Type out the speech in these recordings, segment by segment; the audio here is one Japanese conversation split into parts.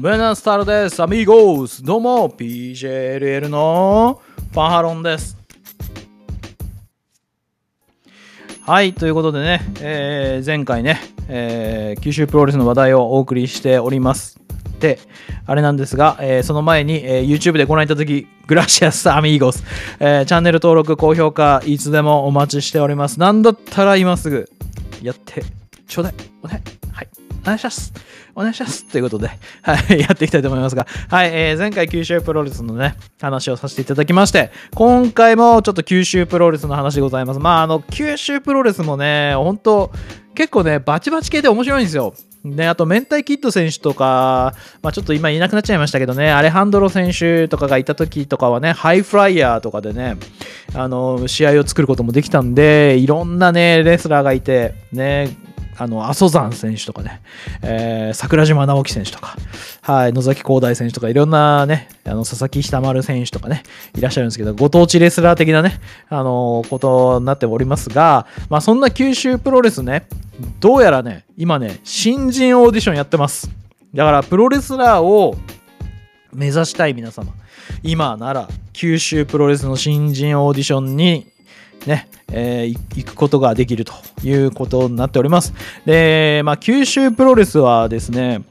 ブナスタルです。アミーゴース。どうも、PJLL のファンハロンです。はい、ということでね、えー前回ね、えー九州プロレスの話題をお送りしております。で、あれなんですが、えーその前に、えー YouTube でご覧いただき、グラシアスアミーゴス、えーチャンネル登録、高評価、いつでもお待ちしております。なんだったら今すぐやってちょうだい。お願い。お願いします。お願いします。ということで、はい、やっていきたいと思いますが、はい、えー前回九州プロレスのね、話をさせていただきまして、今回もちょっと九州プロレスの話でございます。まあ、あの、九州プロレスもね、本当結構ね、バチバチ系で面白いんですよ。で、あと、明太キッド選手とか、まあ、ちょっと今いなくなっちゃいましたけどね、アレハンドロ選手とかがいた時とかはね、ハイフライヤーとかでね、あの、試合を作ることもできたんで、いろんなね、レスラーがいて、ね、あの、阿蘇山選手とかね、えー桜島直樹選手とか、はい、野崎光大選手とか、いろんなね、あの、佐々木久丸選手とかね、いらっしゃるんですけど、ご当地レスラー的なね、あのことになっておりますが、まあ、そんな九州プロレスね、どうやらね、今ね、新人オーディションやってます。だから、プロレスラーを目指したい皆様、今なら、九州プロレスの新人オーディションにね、えー行くことができるということになっております。で、まあ、九州プロレスはですね、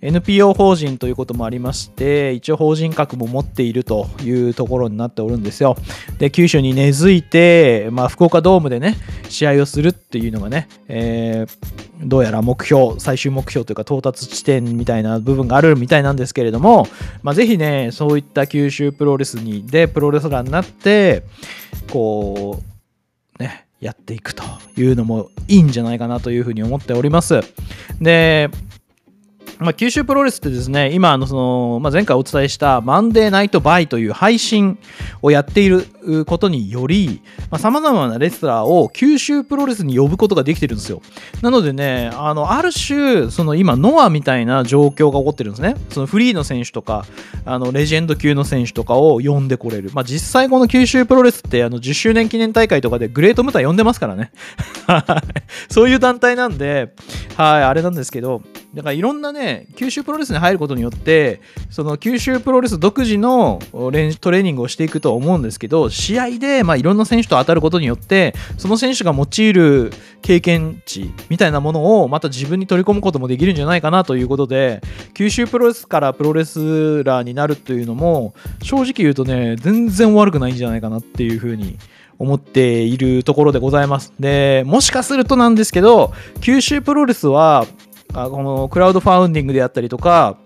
NPO 法人ということもありまして、一応法人格も持っているというところになっておるんですよ。で、九州に根付いて、まあ、福岡ドームでね、試合をするっていうのがね、えーどうやら目標、最終目標というか到達地点みたいな部分があるみたいなんですけれども、まあ、ぜひね、そういった九州プロレスに、で、プロレスラーになって、こう、ね、やっていくというのもいいんじゃないかなというふうに思っております。で、まあ、九州プロレスってですね、今あのその、まあ、前回お伝えしたマンデーナイトバイという配信をやっていることにより、さまざ、まなレスラーを九州プロレスに呼ぶことができてるんですよ。なのでね、あの、ある種、その今、ノアみたいな状況が起こってるんですね。そのフリーの選手とか、あの、レジェンド級の選手とかを呼んでこれる。まあ、実際この九州プロレスって、あの、10周年記念大会とかでグレートムタ呼んでますからね。そういう団体なんで、はい、あれなんですけど、だからいろんなね、九州プロレスに入ることによって、その九州プロレス独自のトレーニングをしていくと思うんですけど、試合で、まあ、いろんな選手と当たることによって、その選手が用いる経験値みたいなものをまた自分に取り込むこともできるんじゃないかなということで、九州プロレスからプロレスラーになるというのも、正直言うとね、全然悪くないんじゃないかなっていうふうに思っているところでございます。で、もしかするとなんですけど、九州プロレスは、あこのクラウドファウンディングであったりとか、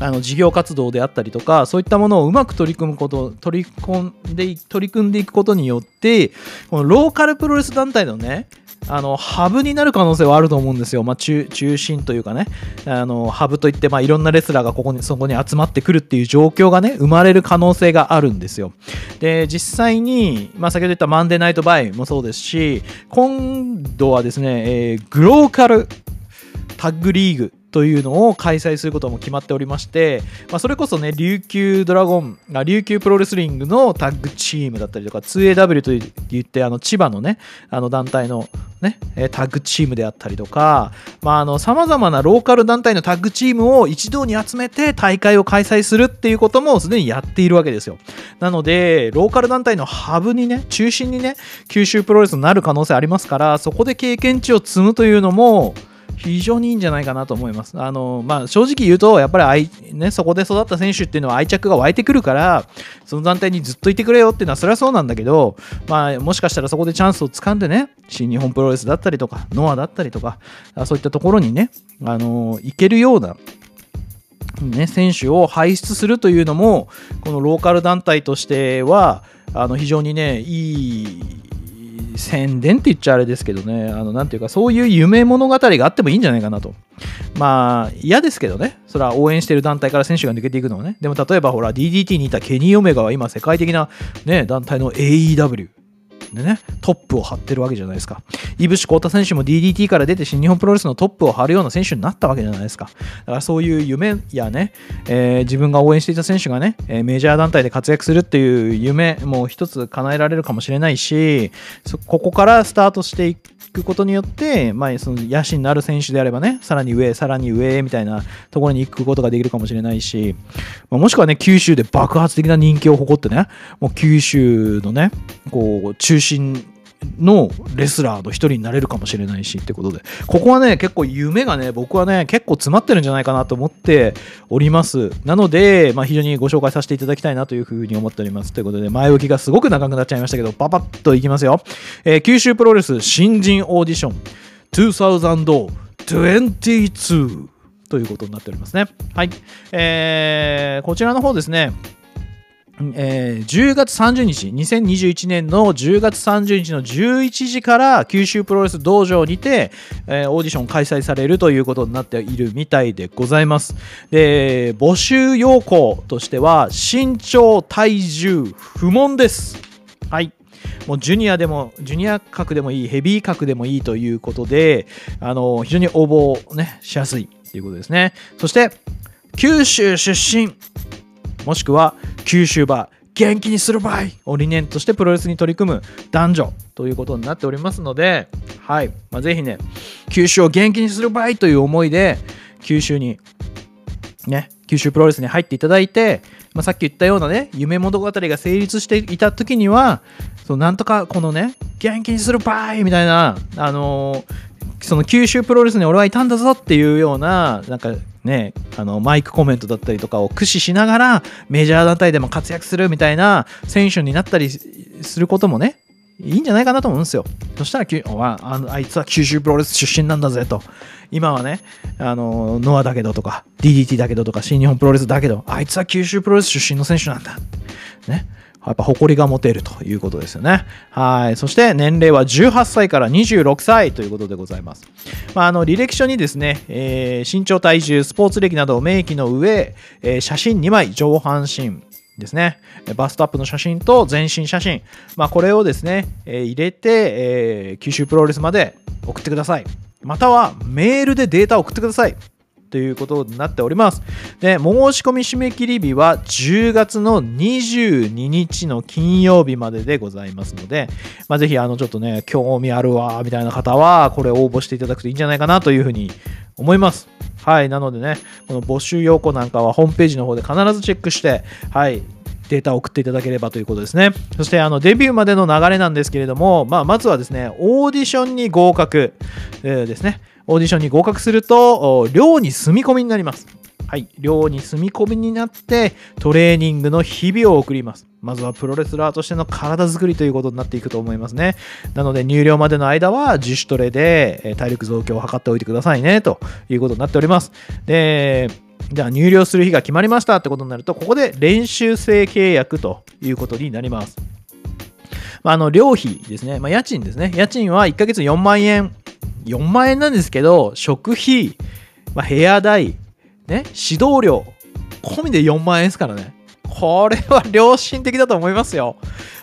あの事業活動であったりとか、そういったものをうまく取り組むこと、取り込んで、取り組んでいくことによって、このローカルプロレス団体のね、あのハブになる可能性はあると思うんですよ、まあ、中中心というかね、あのハブといって、まあ、いろんなレスラーがここにそこに集まってくるっていう状況がね、生まれる可能性があるんですよ。で、実際に、まあ、先ほど言ったマンデーナイトバイもそうですし、今度はですね、えーグローカルタッグリーグというのを開催することも決まっておりまして、まあ、それこそね、琉球ドラゴン、琉球プロレスリングのタッグチームだったりとか、2AW と言って、あの、千葉のね、あの団体のね、タッグチームであったりとか、まあ、あの、様々なローカル団体のタッグチームを一堂に集めて大会を開催するっていうこともすでにやっているわけですよ。なので、ローカル団体のハブにね、中心にね、九州プロレスになる可能性ありますから、そこで経験値を積むというのも、非常にいいんじゃないかなと思います。あの、まあ、正直言うと、やっぱり愛、ね、そこで育った選手っていうのは愛着が湧いてくるから、その団体にずっといてくれよっていうのは、それはそうなんだけど、まあ、もしかしたらそこでチャンスを掴んでね、新日本プロレスだったりとか、ノアだったりとか、そういったところにね、あの、行けるような、ね、選手を輩出するというのも、このローカル団体としては、あの非常にね、いい宣伝って言っちゃあれですけどね、あのなんていうか、そういう夢物語があってもいいんじゃないかなと。まあ、嫌ですけどね、それは応援してる団体から選手が抜けていくのはね。でも例えば、ほら、DDT にいたケニー・オメガは今、世界的な、ね、団体の AEW。でね、トップを張ってるわけじゃないですか。井伏浩太選手も DDT から出て新日本プロレスのトップを張るような選手になったわけじゃないですか。だからそういう夢やね、えー自分が応援していた選手がね、えメジャー団体で活躍するっていう夢も一つ叶えられるかもしれないし、ここからスタートしていくくことによって、まあ、その野心のある選手であればね、さらに上、さらに上みたいなところに行くことができるかもしれないし、まあもしくはね、九州で爆発的な人気を誇ってね、もう九州のね、こう、中中心のレスラーの一人になれるかもしれないしってことで、ここはね、結構夢がね、僕はね、結構詰まってるんじゃないかなと思っております。なので、まあ、非常にご紹介させていただきたいなというふうに思っております。ということで、前置きがすごく長くなっちゃいましたけど、パパッといきますよ。えー九州プロレス新人オーディション2022ということになっておりますね。はい。えーこちらの方ですね、えー10月30日、2021年の10月30日の11時から九州プロレス道場にて、えーオーディション開催されるということになっているみたいでございます。で、募集要項としては、身長、体重、不問です。はい。もうジュニアでも、ジュニア格でもいい、ヘビー格でもいいということで、あの、非常に応募ね、しやすいということですね。そして、九州出身、もしくは九州場元気にする場合を理念としてプロレスに取り組む男女ということになっておりますので、はい。まあ、ぜひね九州を元気にする場合という思いで九州にね九州プロレスに入っていただいて、まあ、さっき言ったようなね夢物語が成立していた時にはそうなんとかこのね元気にする場合みたいなあのーその九州プロレスに俺はいたんだぞっていうようななんかねあのマイクコメントだったりとかを駆使しながらメジャー団体でも活躍するみたいな選手になったりすることもねいいんじゃないかなと思うんですよ。そしたらきゅお前あのあいつは九州プロレス出身なんだぜと。今はね、あのノアだけどとか DDT だけどとか新日本プロレスだけどあいつは九州プロレス出身の選手なんだ。ね。やっぱ誇りが持てるということですよね。はい。そして年齢は18歳から26歳ということでございます。まあ、あの履歴書にですね、えー身長、体重、スポーツ歴などを明記の上、えー写真2枚、上半身、ですね。バストアップの写真と全身写真。まあ、これをですね、えー入れて、えー九州プロレスまで送ってください。または、メールでデータを送ってください。ということになっております。で、申し込み締め切り日は10月の22日の金曜日まででございますので、まあ、ぜひ、あの、ちょっとね、興味あるわ、みたいな方は、これ応募していただくといいんじゃないかなというふうに思います。はい。なのでね、この募集要項なんかはホームページの方で必ずチェックして、はい。データを送っていただければということですね。そして、あの、デビューまでの流れなんですけれども、まあ、まずはですね、オーディションに合格、えーですね。オーディションに合格すると、寮に住み込みになります。はい。寮に住み込みになって、トレーニングの日々を送ります。まずはプロレスラーとしての体作りということになっていくと思いますね。なので、入寮までの間は自主トレで体力増強を図っておいてくださいね、ということになっております。で、じゃあ入寮する日が決まりましたってことになると、ここで練習生契約ということになります。まあ、あの、寮費ですね。まあ、家賃ですね。家賃は1ヶ月4万円。4万円なんですけど、食費、まあ、部屋代、ね、指導料、込みで4万円ですからね。これは良心的だと思いますよ。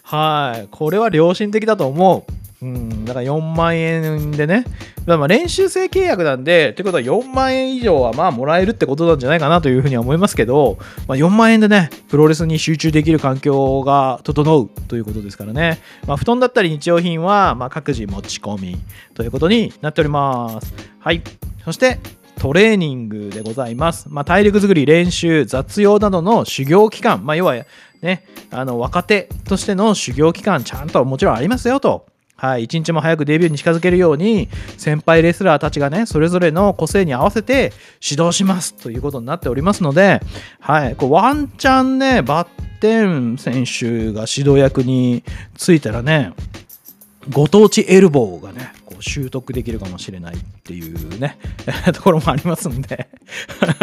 はい。これは良心的だと思う。うん、だから4万円でね。まあまあ練習生契約なんで、ということは4万円以上はまあもらえるってことなんじゃないかなというふうには思いますけど、まあ、4万円でね、プロレスに集中できる環境が整うということですからね。まあ、布団だったり日用品はま各自持ち込みということになっております。はい。そして、トレーニングでございます。まあ、体力作り、練習、雑用などの修行期間、まあ、要はね、あの若手としての修行期間、ちゃんともちろんありますよと。はい、一日も早くデビューに近づけるように、先輩レスラーたちがね、それぞれの個性に合わせて指導しますということになっておりますので、はい、こうワンチャンね、バッテン選手が指導役についたらね、ご当地エルボーがね、こう習得できるかもしれないっていうね、ところもありますんで、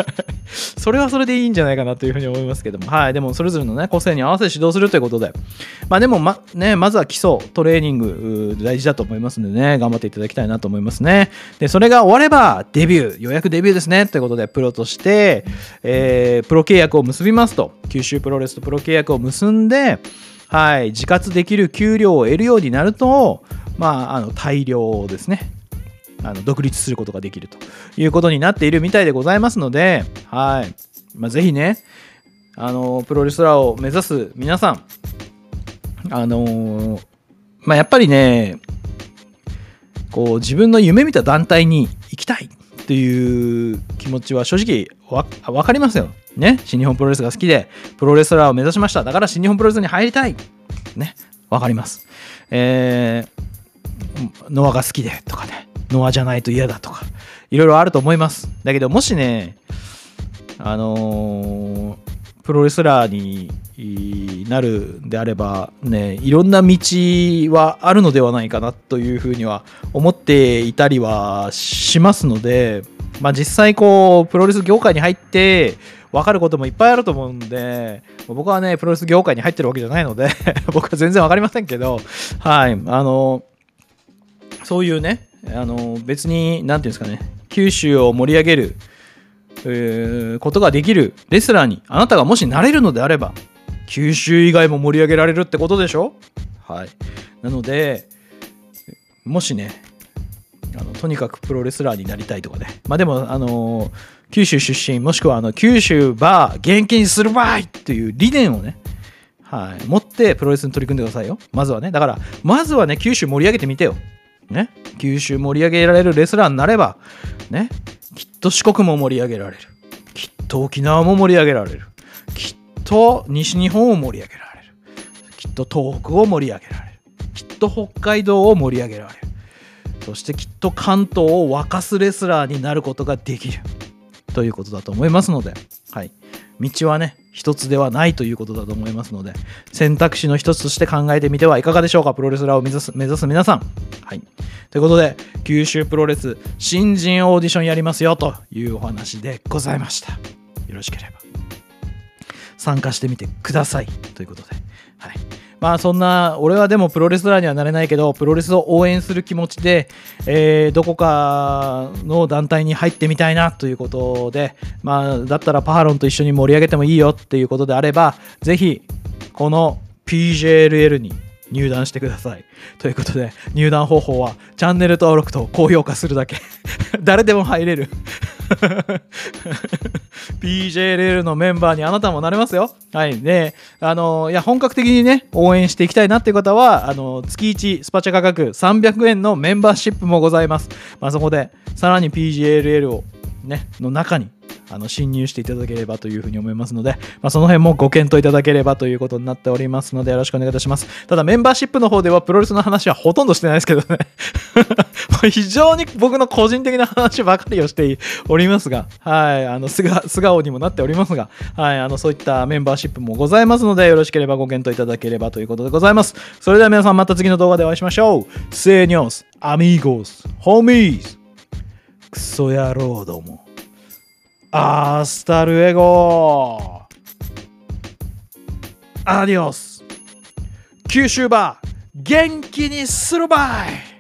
それはそれでいいんじゃないかなというふうに思いますけども、はい、でもそれぞれのね、個性に合わせて指導するということで、まあでもま、ね、まずは基礎、トレーニング大事だと思いますのでね、頑張っていただきたいなと思いますね。で、それが終われば、デビュー、ようやくデビューですね、ということで、プロとして、えープロ契約を結びますと、九州プロレスとプロ契約を結んで、はい、自活できる給料を得るようになると、まあ、あの大量ですね。あの独立することができるということになっているみたいでございますので、はい。まあ、ぜひねあのプロレスラーを目指す皆さんあのまあ、やっぱりねこう自分の夢見た団体にっていう気持ちは正直わ分かりますよ。ね？新日本プロレスが好きで、プロレスラーを目指しました。だから新日本プロレスに入りたい。ね？わかります。えー、ノアが好きでとかね。ノアじゃないと嫌だとか。いろいろあると思います。だけど、もしね、あのー、プロレスラーになるんであればねいろんな道はあるのではないかなというふうには思っていたりはしますので、まあ、実際こうプロレス業界に入って分かることもいっぱいあると思うんで僕はねプロレス業界に入ってるわけじゃないので 僕は全然分かりませんけどはいあのそういうねあの別に何て言うんですかね九州を盛り上げる、ことができるレスラーにあなたがもしなれるのであれば九州以外も盛り上げられるってことでしょ？はいなのでもしねあのとにかくプロレスラーになりたいとかねまあでもあのー、九州出身もしくはあの九州バー元気にする場合っていう理念をねはい、持ってプロレスに取り組んでくださいよ。まずはね。だから、まずはね、九州盛り上げてみてよ。ね。九州盛り上げられるレスラーになれば、ね。きっと四国も盛り上げられる。きっと沖縄も盛り上げられる。きっと西日本を盛り上げられる。きっと東北を盛り上げられる。きっと北海道を盛り上げられる。そしてきっと関東を沸かすレスラーになることができる。ということだと思いますので、はい。道はね、一つではないということだと思いますので、選択肢の一つとして考えてみてはいかがでしょうか、プロレスラーを目指す目指す皆さん。はい。ということで、九州プロレス新人オーディションやりますよというお話でございました。よろしければ参加してみてくださいということで。はい。まあそんな、俺はでもプロレスラーにはなれないけど、プロレスを応援する気持ちで、えー、どこかの団体に入ってみたいなということで、まあだったらパハロンと一緒に盛り上げてもいいよっていうことであれば、ぜひ、この PJLL に入団してください。ということで、入団方法はチャンネル登録と高評価するだけ。誰でも入れる PJLL のメンバーにあなたもなれますよ。はい。で、あの、いや、本格的にね、応援していきたいなっていう方は、あの、月1スパチャ価格300円のメンバーシップもございます。まあ、そこで、さらに PJLL をね、の中にあの侵入していただければというふうに思いますので、まあ、その辺もご検討いただければということになっておりますのでよろしくお願いいたします。ただメンバーシップの方ではプロレスの話はほとんどしてないですけどね 非常に僕の個人的な話ばかりをしておりますが、はい、あの素顔にもなっておりますが、はい、あのそういったメンバーシップもございますのでよろしければご検討いただければということでございます。それでは皆さんまた次の動画でお会いしましょう。セーニョス、アミーゴス、ホーミーズ、クソ野郎ども。アスタルエゴ。アディオス。九州バー元気にするばい。